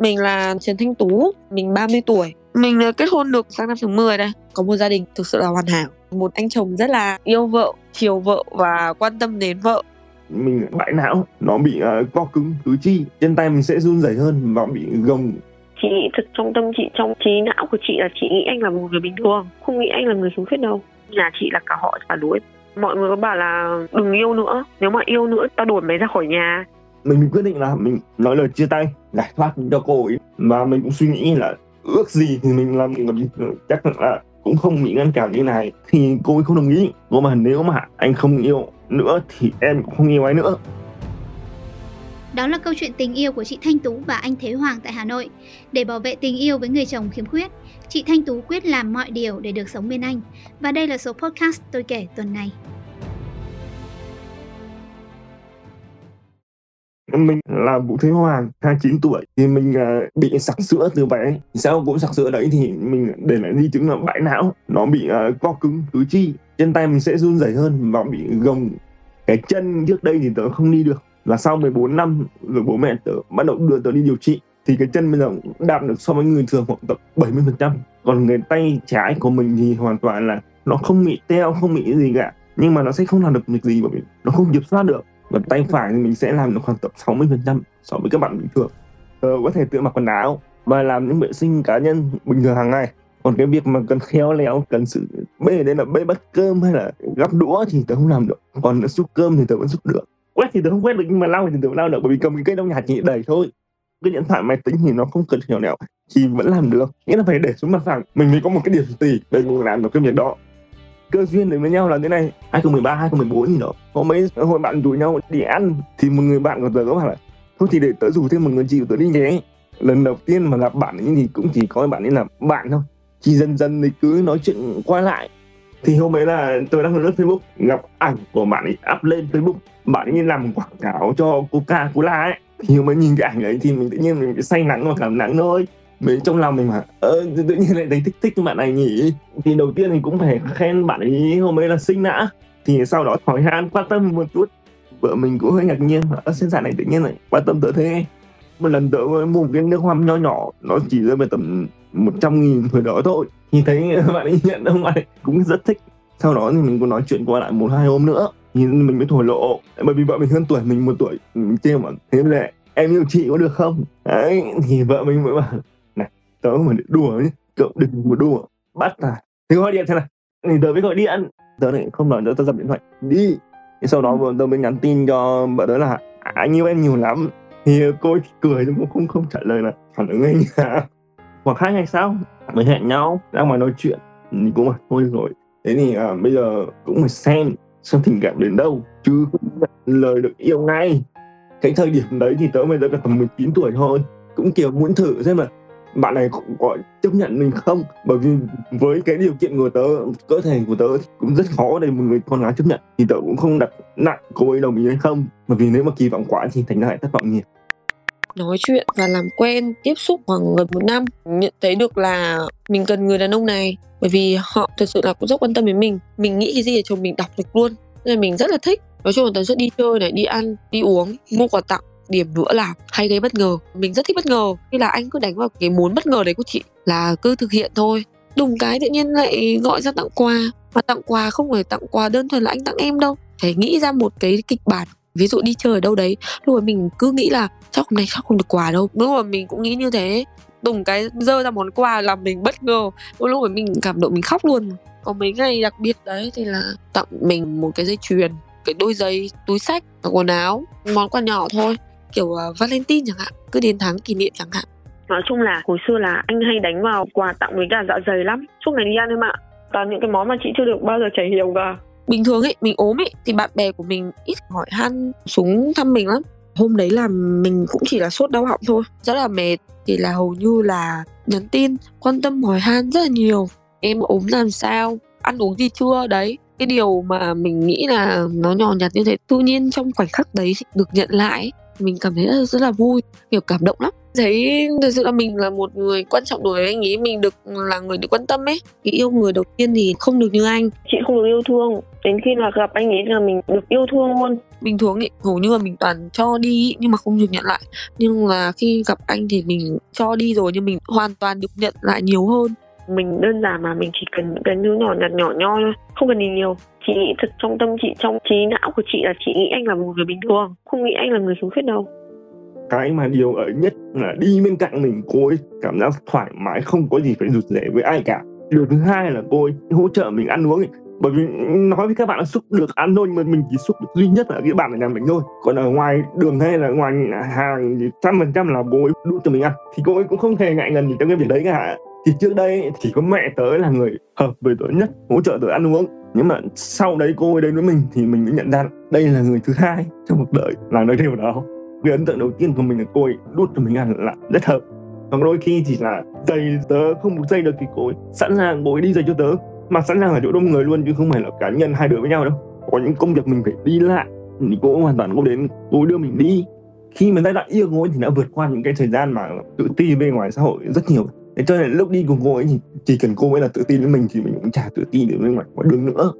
Mình là Trần Thanh Tú, mình 30 tuổi. Mình kết hôn được sang năm thứ 10 đây. Có một gia đình thực sự là hoàn hảo. Một anh chồng rất là yêu vợ, chiều vợ và quan tâm đến vợ. Mình bại não, nó bị uh, co cứng tứ chi, chân tay mình sẽ run rẩy hơn và bị gồng. Chị nghĩ thật trong tâm chị, trong trí não của chị là chị nghĩ anh là một người bình thường, không nghĩ anh là người khiếm khuyết đâu. Nhà chị là cả họ cả đuối. Mọi người có bảo là đừng yêu nữa, nếu mà yêu nữa tao đuổi mày ra khỏi nhà mình quyết định là mình nói lời chia tay giải thoát cho cô ấy và mình cũng suy nghĩ là ước gì thì mình làm chắc là cũng không bị ngăn cản như này thì cô ấy không đồng ý cô mà nếu mà anh không yêu nữa thì em cũng không yêu ai nữa đó là câu chuyện tình yêu của chị Thanh Tú và anh Thế Hoàng tại Hà Nội. Để bảo vệ tình yêu với người chồng khiếm khuyết, chị Thanh Tú quyết làm mọi điều để được sống bên anh. Và đây là số podcast tôi kể tuần này. Mình là Vũ Thế Hoàng 29 tuổi. Thì mình uh, bị sặc sữa từ bé. Sau cũng sặc sữa đấy thì mình để lại di chứng là bãi não. Nó bị uh, co cứng tứ chi. Chân tay mình sẽ run rẩy hơn và bị gồng. Cái chân trước đây thì tớ không đi được. Là sau 14 năm rồi bố mẹ tớ bắt đầu đưa tớ đi điều trị. Thì cái chân bây giờ đạp được so với người thường khoảng tầm 70 phần trăm. Còn người tay trái của mình thì hoàn toàn là nó không bị teo không bị gì cả. Nhưng mà nó sẽ không làm được việc gì bởi vì nó không kiểm soát được và tay phải thì mình sẽ làm được khoảng tầm 60 phần trăm so với các bạn bình thường. Ờ, có thể tự mặc quần áo và làm những vệ sinh cá nhân bình thường hàng ngày. Còn cái việc mà cần khéo léo cần sự bê đây là bê bắt cơm hay là gắp đũa thì tớ không làm được. Còn xúc cơm thì tớ vẫn xúc được. Quét thì tớ không quét được nhưng mà lau thì tớ vẫn lau được bởi vì cầm cái cây lau nhà chỉ đầy thôi. Cái điện thoại máy tính thì nó không cần khéo léo thì vẫn làm được. Nghĩa là phải để xuống mặt phẳng mình mới có một cái điểm gì để mình làm được cái việc đó cơ duyên đến với nhau là thế này. 2013 2014 gì đó có mấy hồi bạn rủ nhau đi ăn thì một người bạn của tớ có bảo là, thôi thì để tớ rủ thêm một người chị của tớ đi nhé. Lần đầu tiên mà gặp bạn ấy thì cũng chỉ coi bạn ấy là bạn thôi. Chỉ dần dần thì cứ nói chuyện qua lại. Thì hôm ấy là tôi đang lướt Facebook, gặp ảnh của bạn ấy up lên Facebook. Bạn ấy làm quảng cáo cho Coca Cola ấy. Thì hôm ấy nhìn cái ảnh ấy thì mình tự nhiên mình say nắng và cảm nắng thôi mình trong lòng mình mà. Ờ, tự nhiên lại thấy thích thích bạn này nhỉ? Thì đầu tiên thì cũng phải khen bạn ấy hôm ấy là xinh đã. Thì sau đó hỏi han quan tâm một chút. Vợ mình cũng hơi ngạc nhiên ở sinh sản này tự nhiên lại quan tâm tới thế. Một lần tớ mua một cái nước hoa nho nhỏ nó chỉ rơi về tầm 100 nghìn hồi đó thôi. Thì thấy bạn ấy nhận ông ấy cũng rất thích. Sau đó thì mình cũng nói chuyện qua lại một hai hôm nữa. Thì mình mới thổ lộ. Bởi vì vợ mình hơn tuổi mình một tuổi mình trêu mà thế là em yêu chị có được không? Đấy thì vợ mình mới bảo tớ mà đùa nhé cậu đừng mà đùa bắt à thì gọi điện thế này thì tớ mới gọi điện. Tớ lại không nói nữa tớ dập điện thoại. Đi. Thì sau đó tớ mới nhắn tin cho vợ tớ là à, anh yêu em nhiều lắm. Thì cô ấy cười cũng không không trả lời là phản ứng anh. À khoảng hai ngày sau mới hẹn nhau ra ngoài nói chuyện. Thì cũng mà thôi rồi. Thế thì à, bây giờ cũng phải xem xem tình cảm đến đâu chứ không lời được yêu ngay. Cái thời điểm đấy thì tớ bây giờ tầm 19 tuổi thôi. Cũng kiểu muốn thử xem mà bạn này cũng có chấp nhận mình không? Bởi vì với cái điều kiện của tớ cơ thể của tớ cũng rất khó để một người con gái chấp nhận. Thì tớ cũng không đặt nặng cô ấy đồng ý hay không. Bởi vì nếu mà kỳ vọng quá thì thành ra lại thất vọng nhiều. Nói chuyện và làm quen tiếp xúc khoảng gần một năm, nhận thấy được là mình cần người đàn ông này. Bởi vì họ thật sự là cũng rất quan tâm đến mình. Mình nghĩ cái gì để chồng mình đọc được luôn. Nên mình rất là thích. Nói chung là tần suất đi chơi này, đi ăn, đi uống, mua quà tặng điểm nữa là hay gây bất ngờ. Mình rất thích bất ngờ. Như là anh cứ đánh vào cái muốn bất ngờ đấy của chị, là cứ thực hiện thôi. Đùng cái tự nhiên lại gọi ra tặng quà. Mà tặng quà không phải tặng quà đơn thuần là anh tặng em đâu. Phải nghĩ ra một cái kịch bản, ví dụ đi chơi ở đâu đấy, lúc mà mình cứ nghĩ là chắc hôm nay chắc không được quà đâu. Lúc mà mình cũng nghĩ như thế. Đùng cái dơ ra món quà làm mình bất ngờ. Lúc mà mình cảm động mình khóc luôn. Có mấy ngày đặc biệt đấy thì là tặng mình một cái dây chuyền, cái đôi giày, túi sách và quần áo, món quà nhỏ thôi kiểu uh, Valentine chẳng hạn cứ đến tháng kỷ niệm chẳng hạn. Nói chung là hồi xưa là anh hay đánh vào quà tặng với cả dạ dày lắm. Suốt ngày đi ăn em ạ. Toàn những cái món mà chị chưa được bao giờ trải hiểu cả. Bình thường ấy mình ốm ấy thì bạn bè của mình ít hỏi han xuống thăm mình lắm. Hôm đấy là mình cũng chỉ là sốt đau họng thôi. Rất là mệt thì là hầu như là nhắn tin quan tâm hỏi han rất là nhiều. Em ốm làm sao? Ăn uống gì chưa? Đấy cái điều mà mình nghĩ là nó nhỏ nhặt như thế. Tự nhiên trong khoảnh khắc đấy được nhận lại mình cảm thấy rất là vui kiểu cảm động lắm. Thấy thực sự là mình là một người quan trọng đối với anh ấy mình được là người được quan tâm ấy. Cái yêu người đầu tiên thì không được như anh. Chị không được yêu thương. Đến khi là gặp anh ấy là mình được yêu thương luôn. Bình thường ý hầu như là mình toàn cho đi nhưng mà không được nhận lại. Nhưng là khi gặp anh thì mình cho đi rồi nhưng mình hoàn toàn được nhận lại nhiều hơn mình đơn giản mà, mình chỉ cần những cái thứ nhỏ nhặt nhỏ nhoi thôi, không cần gì nhiều. Chị nghĩ thật trong tâm chị, trong trí não của chị là chị nghĩ anh là một người bình thường, không nghĩ anh là người khiếm khuyết đâu. Cái mà điều ở nhất là đi bên cạnh mình, cô ấy cảm giác thoải mái, không có gì phải rụt rè với ai cả. Điều thứ hai là cô ấy hỗ trợ mình ăn uống ấy. bởi vì nói với các bạn là xúc được ăn thôi, nhưng mà mình chỉ xúc được duy nhất là cái bàn ở nhà mình thôi. Còn ở ngoài đường hay là ngoài hàng thì trăm phần trăm là cô ấy đút cho mình ăn. Thì cô ấy cũng không hề ngại ngần gì trong cái việc đấy cả thì trước đây chỉ có mẹ tớ là người hợp với tớ nhất, hỗ trợ tớ ăn uống. Nhưng mà sau đấy cô ấy đến với mình thì mình mới nhận ra đây là người thứ hai trong cuộc đời là nơi điều đó. Cái ấn tượng đầu tiên của mình là cô ấy đút cho mình ăn là rất hợp. Còn đôi khi thì là giày tớ không một giày được thì cô ấy sẵn sàng cô ấy đi giày cho tớ. Mà sẵn sàng ở chỗ đông người luôn chứ không phải là cá nhân hai đứa với nhau đâu. Có những công việc mình phải đi lại thì cô hoàn toàn cô đến, cô đưa mình đi. Khi mà giai đoạn yêu cô ấy thì đã vượt qua những cái thời gian mà tự ti bên ngoài xã hội rất nhiều thế cho nên lúc đi cùng cô ấy thì chỉ cần cô ấy là tự tin với mình thì mình cũng chả tự tin được bên ngoài ngoài đường nữa.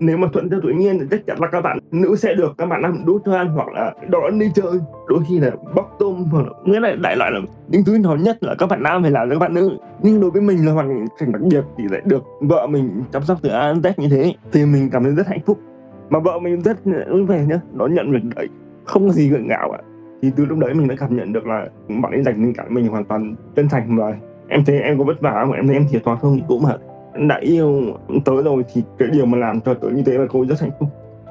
Nếu mà thuận theo tự nhiên thì chắc chắn là các bạn nữ sẽ được, các bạn nam đốt cho ăn hoặc là đón đi chơi. Đôi khi là bóc tôm hoặc là, nghĩa là đại loại là những thứ nhỏ nhất là các bạn nam phải làm cho các bạn nữ. Nhưng đối với mình là hoàn cảnh đặc biệt thì lại được vợ mình chăm sóc từ A đến Z như thế thì mình cảm thấy rất hạnh phúc. Mà vợ mình rất vui vẻ nhá, đón nhận việc đấy, không có gì gượng gạo à. thì từ lúc đấy mình đã cảm nhận được là bạn ấy dành tình cảm mình hoàn toàn chân thành và em thấy em có vất vả không? Em thấy em thiệt thòi không? Cũng mà đã yêu tới rồi thì cái điều mà làm cho tớ như thế là cô ấy rất hạnh phúc.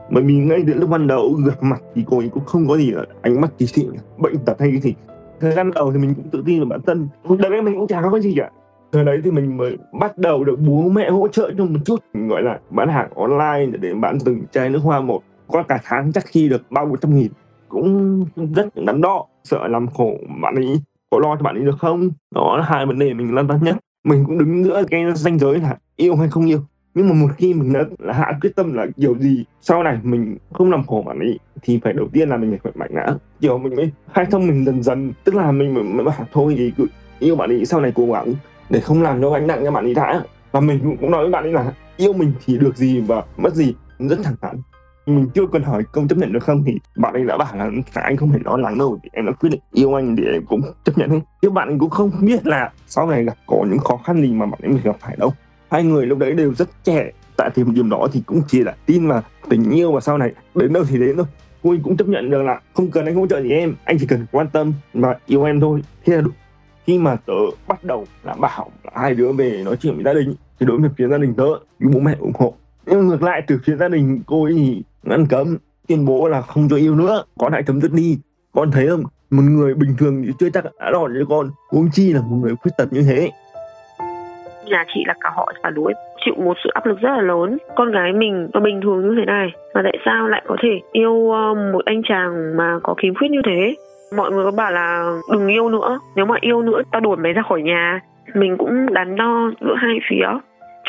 Bởi vì ngay từ lúc ban đầu gặp mặt thì cô ấy cũng không có gì là ánh mắt kỳ thị, bệnh tật hay cái gì. Thời gian đầu thì mình cũng tự tin vào bản thân. Đợt đấy mình cũng chả có gì cả. Thời đấy thì mình mới bắt đầu được bố mẹ hỗ trợ cho một chút, gọi là bán hàng online để bán từng chai nước hoa một. Có cả tháng chắc khi được ba bốn trăm nghìn cũng rất đắn đo, sợ làm khổ bạn ấy có lo cho bạn ấy được không? Đó là hai vấn đề mình lăn tăn nhất. Mình cũng đứng giữa cái ranh giới là yêu hay không yêu. Nhưng mà một khi mình đã là hạ quyết tâm là điều gì sau này mình không làm khổ bạn ấy thì phải đầu tiên là mình phải mạnh mẽ. Kiểu mình mới khai thông mình dần dần. Tức là mình mới, bảo thôi thì cứ yêu bạn ấy sau này cố gắng để không làm cho gánh nặng cho bạn ấy đã. Và mình cũng nói với bạn ấy là yêu mình thì được gì và mất gì rất thẳng thắn mình chưa cần hỏi công chấp nhận được không thì bạn ấy đã bảo là anh không phải lo lắng đâu thì em đã quyết định yêu anh thì em cũng chấp nhận thôi. Chứ bạn ấy cũng không biết là sau này gặp có những khó khăn gì mà bạn ấy gặp phải đâu. Hai người lúc đấy đều rất trẻ, tại thời điểm đó thì cũng chỉ là tin vào tình yêu và sau này đến đâu thì đến thôi. Cô cũng chấp nhận được là không cần, anh hỗ trợ gì em, anh chỉ cần quan tâm và yêu em thôi. Thế là đủ khi mà tớ bắt đầu là bảo là hai đứa về nói chuyện với gia đình, thì đối với phía gia đình tớ, bố mẹ ủng hộ nhưng ngược lại, từ phía gia đình cô ấy thì ngăn cấm, tuyên bố là không cho yêu nữa. Con hãy chấm dứt đi. Con thấy không? Một người bình thường thì chưa chắc đã đòn cho con. Huống chi là một người khuyết tật như thế. Nhà chị là cả họ phản đối chịu một sự áp lực rất là lớn. Con gái mình nó bình thường như thế này. Mà tại sao lại có thể yêu ờ, một anh chàng mà có khiếm khuyết như thế? Mọi người có bảo là đừng yêu nữa. Nếu mà yêu nữa, tao đuổi mày ra khỏi nhà. Mình cũng đắn đo giữa hai phía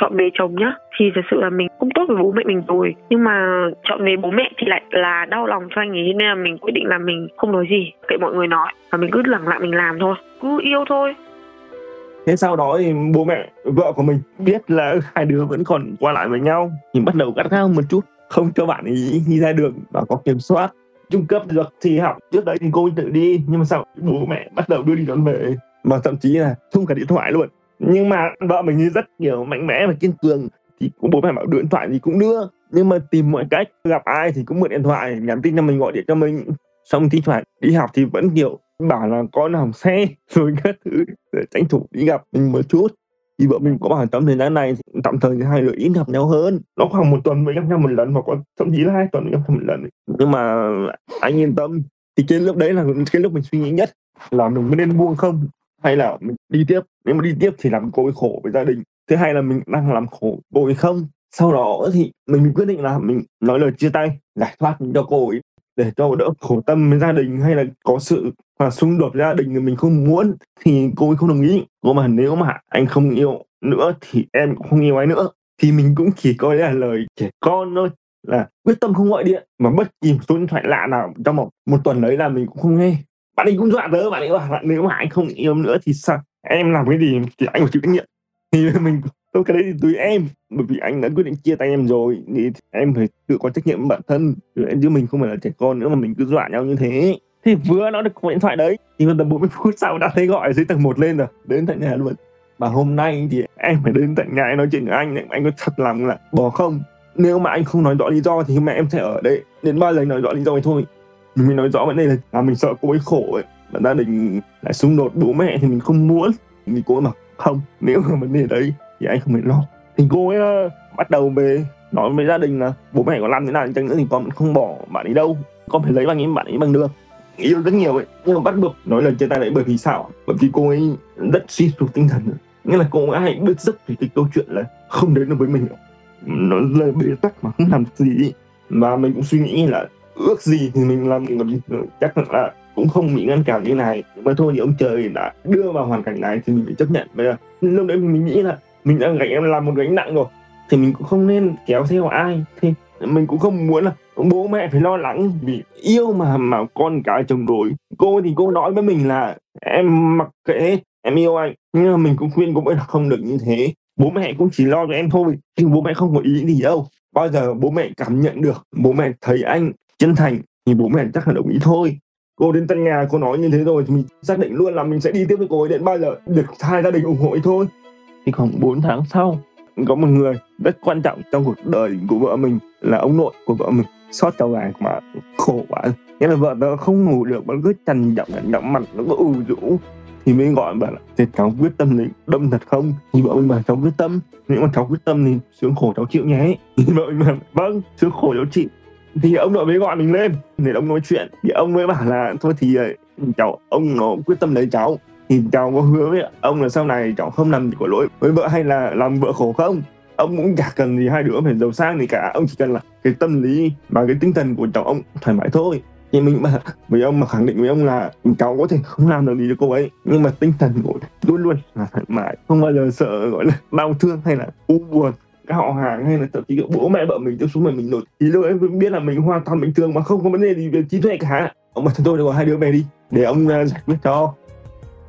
chọn về chồng nhá. Thì thật sự là mình cũng tốt với bố mẹ mình rồi. Nhưng mà chọn về bố mẹ thì lại là đau lòng cho anh ấy, nên là mình quyết định là mình không nói gì, kệ mọi người nói. Và mình cứ lẳng lặng mình làm thôi. Cứ yêu thôi. Thế sau đó thì bố mẹ, vợ của mình biết là hai đứa vẫn còn qua lại với nhau thì bắt đầu gắt gao một chút. Không cho bạn ấy đi ra đường và có kiểm soát, trung cấp được thì học. Trước đấy thì cô tự đi, nhưng mà sau bố mẹ bắt đầu đưa đi đón về. Mà thậm chí là không cả điện thoại luôn nhưng mà vợ mình rất kiểu mạnh mẽ và kiên cường, thì cũng bố mẹ bảo đưa điện thoại thì cũng đưa. Nhưng mà tìm mọi cách, gặp ai thì cũng mượn điện thoại, nhắn tin cho mình, gọi điện cho mình. Xong thi thoảng đi học thì vẫn kiểu bảo là con hỏng xe rồi các thứ, để tranh thủ đi gặp mình một chút. Thì vợ mình có bảo trong thời gian này tạm thời thì hai đứa ít gặp nhau hơn. Nó khoảng một tuần mới gặp nhau một lần hoặc có thậm chí là hai tuần mới gặp nhau một lần. Nhưng mà anh yên tâm, thì cái lúc đấy là cái lúc mình suy nghĩ nhất, là mình có nên buông không? Hay là mình đi tiếp nếu mà đi tiếp thì làm cô ấy khổ với gia đình. Thứ hai là mình đang làm khổ cô ấy không. Sau đó thì mình, quyết định là mình nói lời chia tay giải thoát cho cô ấy để cho đỡ khổ tâm với gia đình hay là có sự và xung đột gia đình thì mình không muốn. Thì cô ấy không đồng ý. Cô mà nếu mà anh không yêu nữa thì em cũng không yêu ai nữa. Thì mình cũng chỉ coi là lời trẻ con thôi là quyết tâm không gọi điện mà bất kỳ số điện thoại lạ nào trong một, một tuần đấy là mình cũng không nghe bạn ấy cũng dọa tớ, bạn ấy bảo là nếu mà anh không yêu nữa thì sao? Em làm cái gì thì anh phải chịu trách nhiệm. Thì mình tôi cái đấy thì tùy em, bởi vì anh đã quyết định chia tay em rồi, thì em phải tự có trách nhiệm với bản thân. Chứ mình không phải là trẻ con nữa mà mình cứ dọa nhau như thế. Thì vừa nó được cuộc điện thoại đấy, thì tầm 40 phút sau đã thấy gọi dưới tầng 1 lên rồi, đến tận nhà luôn. Mà hôm nay thì em phải đến tận nhà nói chuyện với anh anh có thật lòng là bỏ không? Nếu mà anh không nói rõ lý do thì mẹ em sẽ ở đây. Đến bao lần nói rõ lý do thì thôi mình nói rõ vấn đề là, là mình sợ cô ấy khổ ấy và gia đình lại xung đột bố mẹ thì mình không muốn. Thì cô ấy mà không nếu mà vấn đề đấy thì anh không phải lo. Thì cô ấy uh, bắt đầu về nói với gia đình là bố mẹ có làm thế nào chăng nữa thì con vẫn không bỏ bạn ấy đâu. Con phải lấy bằng ấy bạn ấy bằng được. Yêu rất nhiều ấy nhưng mà bắt buộc nói lời chia tay đấy bởi vì sao? Bởi vì cô ấy rất suy sụp tinh thần. Nghĩa là cô ấy hay biết rất về cái câu chuyện là không đến được với mình. Nó lời bế tắc mà không làm gì gì và mình cũng suy nghĩ là ước gì thì mình làm chắc là cũng không bị ngăn cản như này. Nhưng mà thôi thì ông trời đã đưa vào hoàn cảnh này thì mình phải chấp nhận. Bây giờ, lúc đấy mình nghĩ là mình đã gánh em làm một gánh nặng rồi, thì mình cũng không nên kéo theo ai. Thì mình cũng không muốn là bố mẹ phải lo lắng vì yêu mà mà con cái chồng rồi cô thì cô nói với mình là, em mặc kệ, em yêu anh. Nhưng mà mình cũng khuyên cô ấy là không được như thế. Bố mẹ cũng chỉ lo cho em thôi nhưng bố mẹ không có ý gì đâu. Bao giờ bố mẹ cảm nhận được, bố mẹ thấy anh chân thành thì bố mẹ chắc là đồng ý thôi. Cô đến tận nhà, cô nói như thế rồi thì mình xác định luôn là mình sẽ đi tiếp với cô ấy đến bao giờ, được hai gia đình ủng hộ thôi. Thì khoảng 4 tháng sau, có một người rất quan trọng trong cuộc đời của vợ mình là ông nội của vợ mình, xót cháu gái mà khổ quá. Nghĩa là vợ nó không ngủ được, nó cứ trằn giọng giọng mặt, nó cứ ù rũ. Thì mới gọi bảo là, thế cháu quyết tâm đấy đâm thật không? Thì vợ mình bảo, cháu quyết tâm. Nếu mà cháu quyết tâm thì sướng khổ cháu chịu nhé. Thì vợ mình bảo vâng sướng khổ cháu chịu thì ông nội mới gọi mình lên. Để ông nói chuyện. Thì ông mới bảo là, thôi thì ờ, cháu, ông nó quyết tâm lấy cháu. Thì cháu có hứa với ông là sau này cháu không làm gì có lỗi với vợ hay là làm vợ khổ không? Ông cũng chả cần gì hai đứa phải giàu sang gì cả. Ông chỉ cần là cái tâm lý và cái tinh thần của cháu, ông thoải mái thôi. Thì mình mà với ông mà khẳng định với ông là cháu có thể không làm được gì cho cô ấy, nhưng mà tinh thần của luôn luôn là thoải mái. Không bao giờ sợ, gọi là đau thương hay là u buồn các họ hàng hay là thậm chí bố mẹ vợ mình tiếp xuống mà mình nổi thì lúc ấy biết là mình hoàn toàn bình thường mà không có vấn đề gì về trí tuệ cả. Ông bảo tôi được hai đứa về đi để ông uh, giải quyết cho.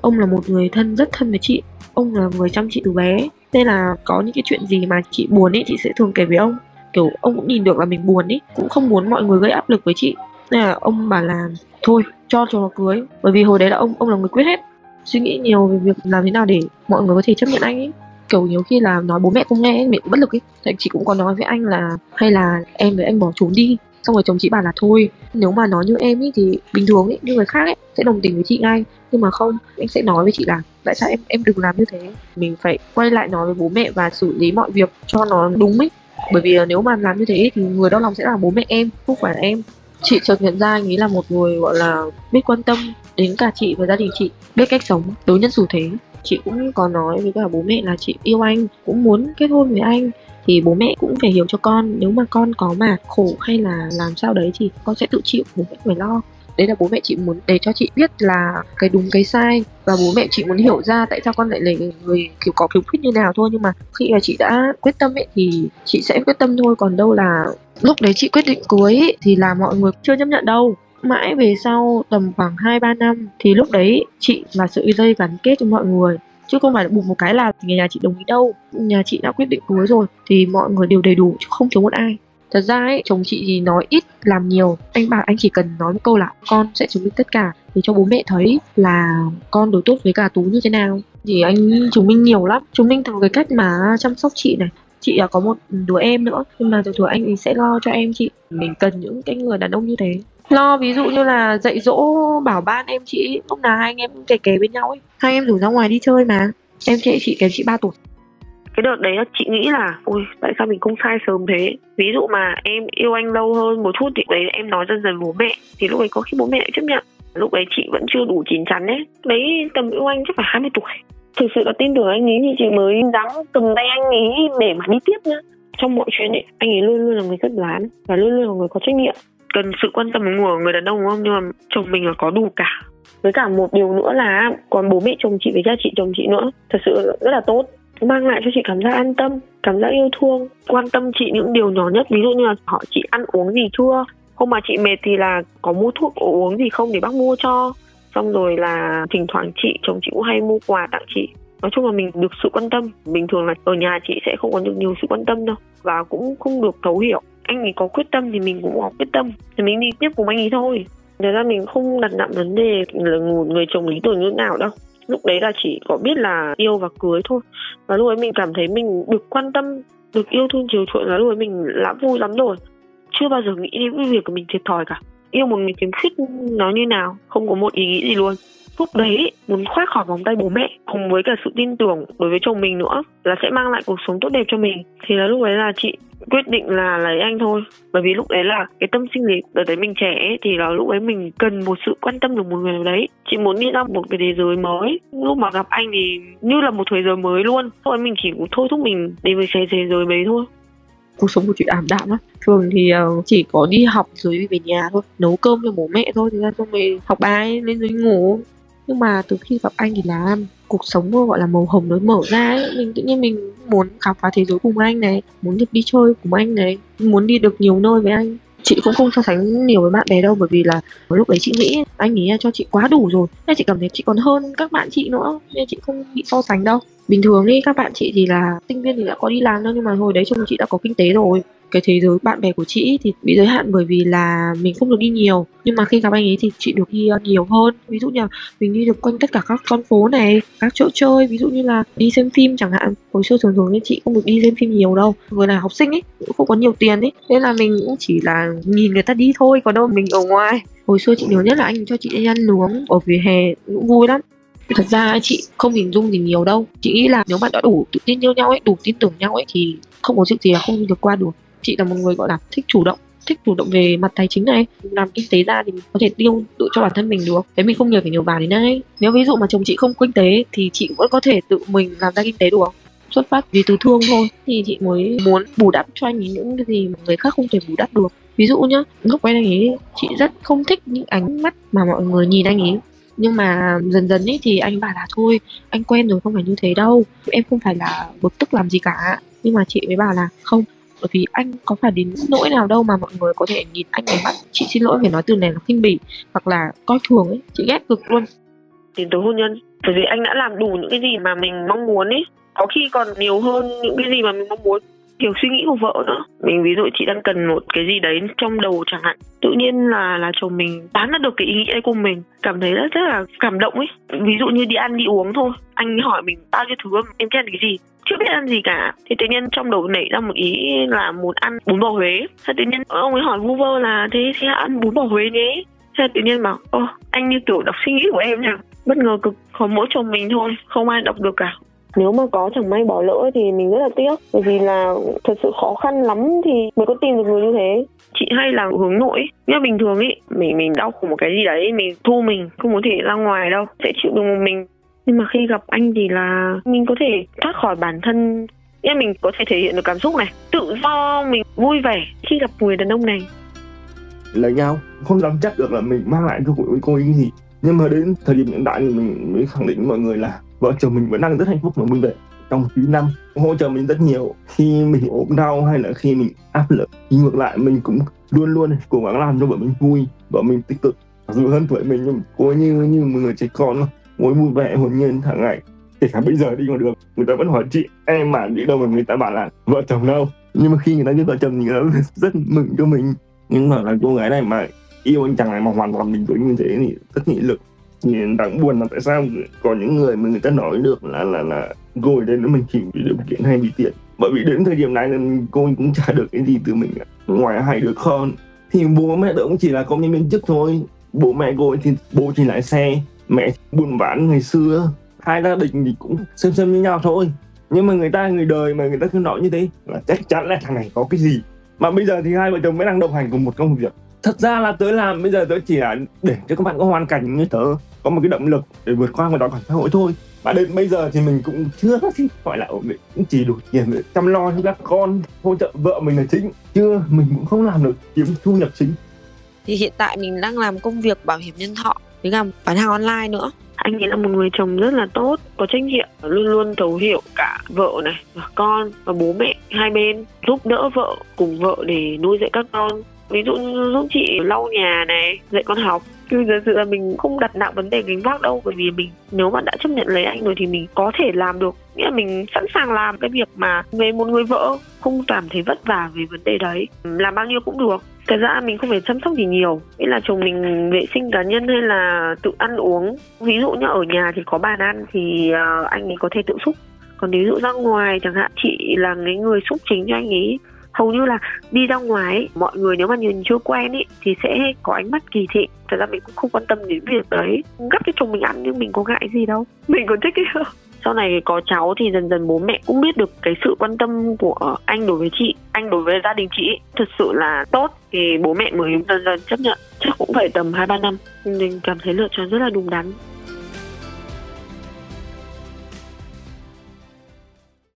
Ông là một người thân rất thân với chị. Ông là người chăm chị từ bé. Nên là có những cái chuyện gì mà chị buồn ấy chị sẽ thường kể với ông. Kiểu ông cũng nhìn được là mình buồn ấy cũng không muốn mọi người gây áp lực với chị. Nên là ông bảo là thôi cho cho nó cưới. Bởi vì hồi đấy là ông ông là người quyết hết. Suy nghĩ nhiều về việc làm thế nào để mọi người có thể chấp nhận anh ấy kiểu nhiều khi là nói bố mẹ không nghe mẹ cũng bất lực ấy. Thì chị cũng có nói với anh là, hay là em với anh bỏ trốn đi. Xong rồi chồng chị bảo là, thôi, nếu mà nói như em ấy thì bình thường ấy, như người khác ấy, sẽ đồng tình với chị ngay. Nhưng mà không anh sẽ nói với chị là, tại sao em em đừng làm như thế? Mình phải quay lại nói với bố mẹ và xử lý mọi việc cho nó đúng ấy. Bởi vì nếu mà làm như thế thì người đau lòng sẽ là bố mẹ em, không phải là em. Chị chợt nhận ra anh ấy là một người, gọi là, biết quan tâm đến cả chị và gia đình chị, biết cách sống đối nhân xử thế chị cũng có nói với cả bố mẹ là chị yêu anh cũng muốn kết hôn với anh. Thì bố mẹ cũng phải hiểu cho con nếu mà con có mà khổ hay là làm sao đấy thì con sẽ tự chịu bố mẹ phải lo. Đấy là bố mẹ chị muốn để cho chị biết là cái đúng cái sai. Và bố mẹ chị muốn hiểu ra tại sao con lại là người kiểu có khiếu khuyết như nào thôi. Nhưng mà khi mà chị đã quyết tâm ấy thì chị sẽ quyết tâm thôi. Còn đâu là lúc đấy chị quyết định cưới ấy, thì là mọi người chưa chấp nhận đâu mãi về sau tầm khoảng 2-3 năm thì lúc đấy chị là sợi dây gắn kết cho mọi người. Chứ không phải bụng một cái là người nhà chị đồng ý đâu. Nhà chị đã quyết định cưới rồi thì mọi người đều đầy đủ chứ không thiếu một ai. Thật ra ấy, chồng chị thì nói ít, làm nhiều. Anh bảo anh chỉ cần nói một câu là con sẽ chứng minh tất cả để cho bố mẹ thấy là con đối tốt với cả tú như thế nào. Thì anh chứng minh nhiều lắm. Chứng minh từ cái cách mà chăm sóc chị này. Chị có một đứa em nữa, nhưng mà từ từ anh ấy sẽ lo cho em chị. Mình cần những cái người đàn ông như thế lo ví dụ như là dạy dỗ bảo ban em chị lúc nào hai anh em kề kề bên nhau ấy. Hai em rủ ra ngoài đi chơi mà. Em chị chị kém chị 3 tuổi. Cái đợt đấy chị nghĩ là ôi tại sao mình không sai sớm thế? Ví dụ mà em yêu anh lâu hơn một chút thì đấy em nói dần dần bố mẹ. Thì lúc ấy có khi bố mẹ lại chấp nhận. Lúc ấy chị vẫn chưa đủ chín chắn ấy. Đấy tầm yêu anh chắc phải 20 tuổi. Thực sự là tin tưởng anh ấy thì chị mới dám cầm tay anh ấy để mà đi tiếp nhá. Trong mọi chuyện ấy anh ấy luôn luôn là người rất đoán và luôn luôn là người có trách nhiệm cần sự quan tâm của người đàn ông, đúng không? Nhưng mà chồng mình là có đủ cả. Với cả một điều nữa là còn bố mẹ chồng chị với cha chị chồng chị nữa. Thật sự rất là tốt. Mang lại cho chị cảm giác an tâm, cảm giác yêu thương. Quan tâm chị những điều nhỏ nhất, ví dụ như là họ chị ăn uống gì chưa? Hôm mà chị mệt thì là có mua thuốc uống gì không để bác mua cho. Xong rồi là thỉnh thoảng chị, chồng chị cũng hay mua quà tặng chị. Nói chung là mình được sự quan tâm. Bình thường là ở nhà chị sẽ không có được nhiều sự quan tâm đâu. Và cũng không được thấu hiểu anh ấy có quyết tâm thì mình cũng có quyết tâm. Thì mình đi tiếp cùng anh ấy thôi. Thật ra mình không đặt nặng vấn đề là một người chồng lý tưởng như nào đâu. Lúc đấy là chỉ có biết là yêu và cưới thôi. Và lúc ấy mình cảm thấy mình được quan tâm, được yêu thương chiều chuộng là lúc ấy mình đã vui lắm rồi. Chưa bao giờ nghĩ đến cái việc của mình thiệt thòi cả. Yêu một người kiếm khuyết nó như nào, không có một ý nghĩ gì luôn lúc đấy muốn thoát khỏi vòng tay bố mẹ cùng với cả sự tin tưởng đối với chồng mình nữa là sẽ mang lại cuộc sống tốt đẹp cho mình. Thì là lúc đấy là chị quyết định là lấy anh thôi. Bởi vì lúc đấy là cái tâm sinh lý đợt đấy mình trẻ ấy, thì là lúc ấy mình cần một sự quan tâm của một người nào đấy. Chị muốn đi ra một cái thế giới mới. Lúc mà gặp anh thì như là một thế giới mới luôn. Thôi mình chỉ thôi thúc mình đến với cái thế giới đấy thôi. Cuộc sống của chị ảm đạm lắm. Thường thì ờ, chỉ có đi học rồi về nhà thôi. Nấu cơm cho bố mẹ thôi. Thì ra xong rồi học bài lên dưới ngủ nhưng mà từ khi gặp anh thì là cuộc sống gọi là màu hồng nó mở ra ấy. Mình tự nhiên mình muốn khám phá thế giới cùng anh này, muốn được đi chơi cùng anh này, muốn đi được nhiều nơi với anh. Chị cũng không so sánh nhiều với bạn bè đâu, bởi vì là lúc đấy chị nghĩ anh ấy cho chị quá đủ rồi. Nên chị cảm thấy chị còn hơn các bạn chị nữa, nên chị không bị so sánh đâu. Bình thường đi các bạn chị thì là sinh viên thì đã có đi làm đâu nhưng mà hồi đấy chồng chị đã có kinh tế rồi cái thế giới bạn bè của chị thì bị giới hạn bởi vì là mình không được đi nhiều. Nhưng mà khi gặp anh ấy thì chị được đi ờ, nhiều hơn. Ví dụ như là mình đi được quanh tất cả các con phố này, các chỗ chơi. Ví dụ như là đi xem phim chẳng hạn. Hồi xưa thường thường thì chị không được đi xem phim nhiều đâu. Vừa là học sinh ấy, cũng không có nhiều tiền ấy. Nên là mình cũng chỉ là nhìn người ta đi thôi, còn đâu mình ở ngoài. Hồi xưa chị nhớ nhất là anh cho chị đi ăn nướng ở vỉa hè, cũng vui lắm. Thật ra chị không hình dung gì nhiều đâu. Chị nghĩ là nếu bạn đã đủ tự tin yêu nhau ấy, đủ tin tưởng nhau ấy, thì không có chuyện gì là không được qua được chị là một người, gọi là, thích chủ động, thích chủ động về mặt tài chính này. Làm kinh tế ra thì mình có thể tiêu tự cho bản thân mình được. Thế mình không nhờ phải nhiều bà đến đây. Nếu ví dụ mà chồng chị không kinh tế thì chị vẫn có thể tự mình làm ra kinh tế được. Xuất phát vì từ thương thôi. Thì chị mới muốn bù đắp cho anh ấy những cái gì mà người khác không thể bù đắp được. Ví dụ nhá, lúc quen anh ấy, chị rất không thích những ánh mắt mà mọi người nhìn anh ấy. Nhưng mà dần dần ấy thì anh bảo là, thôi, anh quen rồi không phải như thế đâu. Em không phải là bực tức làm gì cả. Nhưng mà chị mới bảo là, không bởi vì anh có phải đến nỗi nào đâu mà mọi người có thể nhìn anh bằng mắt chị xin lỗi phải nói từ này là khinh bỉ hoặc là coi thường ấy. Chị ghét cực luôn. Tiến tới hôn nhân. Bởi vì anh đã làm đủ những cái gì mà mình mong muốn ấy. Có khi còn nhiều hơn những cái gì mà mình mong muốn kiểu suy nghĩ của vợ nữa mình ví dụ chị đang cần một cái gì đấy trong đầu chẳng hạn. Tự nhiên là là chồng mình bán được cái ý nghĩ đấy của mình. Cảm thấy rất rất là cảm động ấy. Ví dụ như đi ăn đi uống thôi. Anh hỏi mình bao nhiêu thứ em thích ăn cái gì? Chưa biết ăn gì cả. Thì tự nhiên trong đầu nảy ra một ý là muốn ăn bún bò huế. Thế tự nhiên ông ấy hỏi vu vơ là, thế thế ăn bún bò huế nhé. Thế tự nhiên bảo ô anh như kiểu đọc suy nghĩ của em nhỉ. Bất ngờ cực. Có mỗi chồng mình thôi. Không ai đọc được cả nếu mà có chẳng may bỏ lỡ thì mình rất là tiếc. Bởi vì là thật sự khó khăn lắm thì mới có tìm được người như thế. Chị hay là hướng nội. Như bình thường ý mình mình đau khổ một cái gì đấy mình thu mình không có thể ra ngoài đâu sẽ chịu được một mình. Nhưng mà khi gặp anh thì là mình có thể thoát khỏi bản thân. Nghĩa mình có thể thể hiện được cảm xúc này tự do mình vui vẻ khi gặp người đàn ông này. Lấy nhau. Không dám chắc được là mình mang lại cho cô ấy gì. Nhưng mà đến thời điểm hiện tại thì mình mới khẳng định với mọi người là vợ chồng mình vẫn đang rất hạnh phúc và vui vẻ trong 9 năm hỗ trợ mình rất nhiều. Khi mình ốm đau hay là khi mình áp lực, thì ngược lại mình cũng luôn luôn cố gắng làm cho vợ mình vui, vợ mình tích cực. Dù hơn tuổi mình nhưng cô như như một người trẻ con mỗi vui vẻ, hồn nhiên hàng ngày. Kể cả bây giờ đi ngoài đường người ta vẫn hỏi chị em mà đi đâu mà người ta bảo là vợ chồng đâu? Nhưng mà khi người ta biết vợ chồng thì người ta rất mừng cho mình. Nhưng mà là cô gái này mà yêu anh chàng này mà hoàn toàn bình tĩnh như thế thì rất nghị lực nhìn đáng buồn là tại sao có những người mà người ta nói được là là là cô đây nó mình chỉ vì điều kiện hay vì tiền bởi vì đến thời điểm này là cô ấy cũng trả được cái gì từ mình ngoài hai đứa con, thì bố mẹ tôi cũng chỉ là công nhân viên chức thôi. Bố mẹ cô ấy thì, bố chỉ lái xe, mẹ buôn bán ngày xưa. Hai gia đình thì cũng xem xem như nhau thôi. Nhưng mà người ta, người đời mà người ta cứ nói như thế là chắc chắn là thằng này có cái gì. Mà bây giờ thì hai vợ chồng mới đang đồng hành cùng một công việc thật ra là tớ làm bây giờ tớ chỉ là để cho các bạn có hoàn cảnh như tớ có một cái động lực để vượt qua một đói khoản xã hội thôi. Và đến bây giờ thì mình cũng chưa gọi là ổn định cũng chỉ đủ tiền để chăm lo cho các con hỗ trợ vợ mình là chính. Chưa mình cũng không làm được kiếm thu nhập chính. Thì hiện tại mình đang làm công việc bảo hiểm nhân thọ với cả bán hàng online nữa. Anh ấy là một người chồng rất là tốt có trách nhiệm luôn luôn thấu hiểu cả vợ này và con và bố mẹ hai bên giúp đỡ vợ cùng vợ để nuôi dạy các con ví dụ như giúp chị lau nhà này, dạy con học. Nhưng Thực sự là mình không đặt nặng vấn đề gánh vác đâu, bởi vì mình, nếu mà đã chấp nhận lấy anh rồi thì mình có thể làm được. Nghĩa là mình sẵn sàng làm cái việc mà về một người vợ, không cảm thấy vất vả về vấn đề đấy. Làm bao nhiêu cũng được. Thật ra mình không phải chăm sóc gì nhiều. Nghĩa là chồng mình vệ sinh cá nhân hay là tự ăn uống. Ví dụ như ở nhà thì có bàn ăn thì ờ, anh ấy có thể tự xúc. Còn ví dụ ra ngoài chẳng hạn, chị là cái người xúc chính cho anh ấy hầu như là đi ra ngoài ấy, mọi người nếu mà nhìn chưa quen ấy thì sẽ có ánh mắt kỳ thị. Thật ra mình cũng không quan tâm đến việc đấy. Gấp cho chồng mình ăn nhưng mình có ngại gì đâu. Mình còn thích ấy sau này có cháu thì dần dần bố mẹ cũng biết được cái sự quan tâm của anh đối với chị anh đối với gia đình chị thật sự là tốt thì bố mẹ mới dần dần chấp nhận. Chắc cũng phải tầm hai ba năm. Mình cảm thấy lựa chọn rất là đúng đắn.